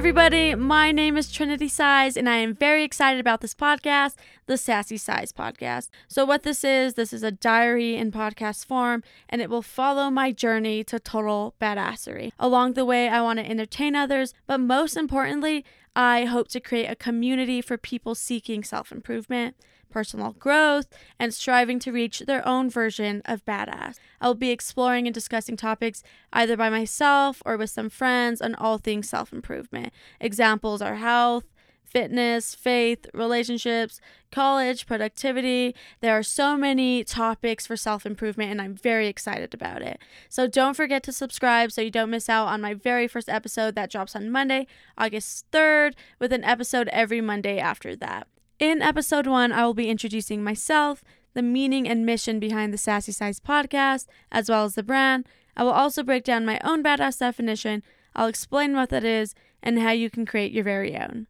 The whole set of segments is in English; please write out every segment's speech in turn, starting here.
everybody. My name is Trinity Saiz, and I am very excited about this podcast, the Sassy Saiz Podcast. So, what this is, this is a diary in podcast form, and it will follow my journey to total badassery. Along the way, I want to entertain others, but most importantly, I hope to create a community for people seeking self improvement personal growth, and striving to reach their own version of badass. I will be exploring and discussing topics either by myself or with some friends on all things self improvement. Examples are health, fitness, faith, relationships, college, productivity. There are so many topics for self improvement, and I'm very excited about it. So don't forget to subscribe so you don't miss out on my very first episode that drops on Monday, August 3rd, with an episode every Monday after that. In episode one, I will be introducing myself, the meaning and mission behind the Sassy Saiz podcast, as well as the brand. I will also break down my own badass definition. I'll explain what that is and how you can create your very own.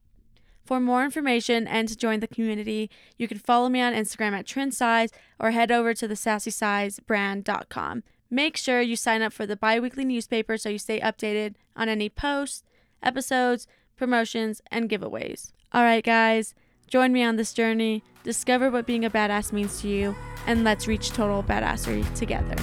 For more information and to join the community, you can follow me on Instagram at TrendSize or head over to the sassysaizbrand.com. Make sure you sign up for the bi weekly newspaper so you stay updated on any posts, episodes, promotions, and giveaways. All right, guys. Join me on this journey, discover what being a badass means to you, and let's reach total badassery together.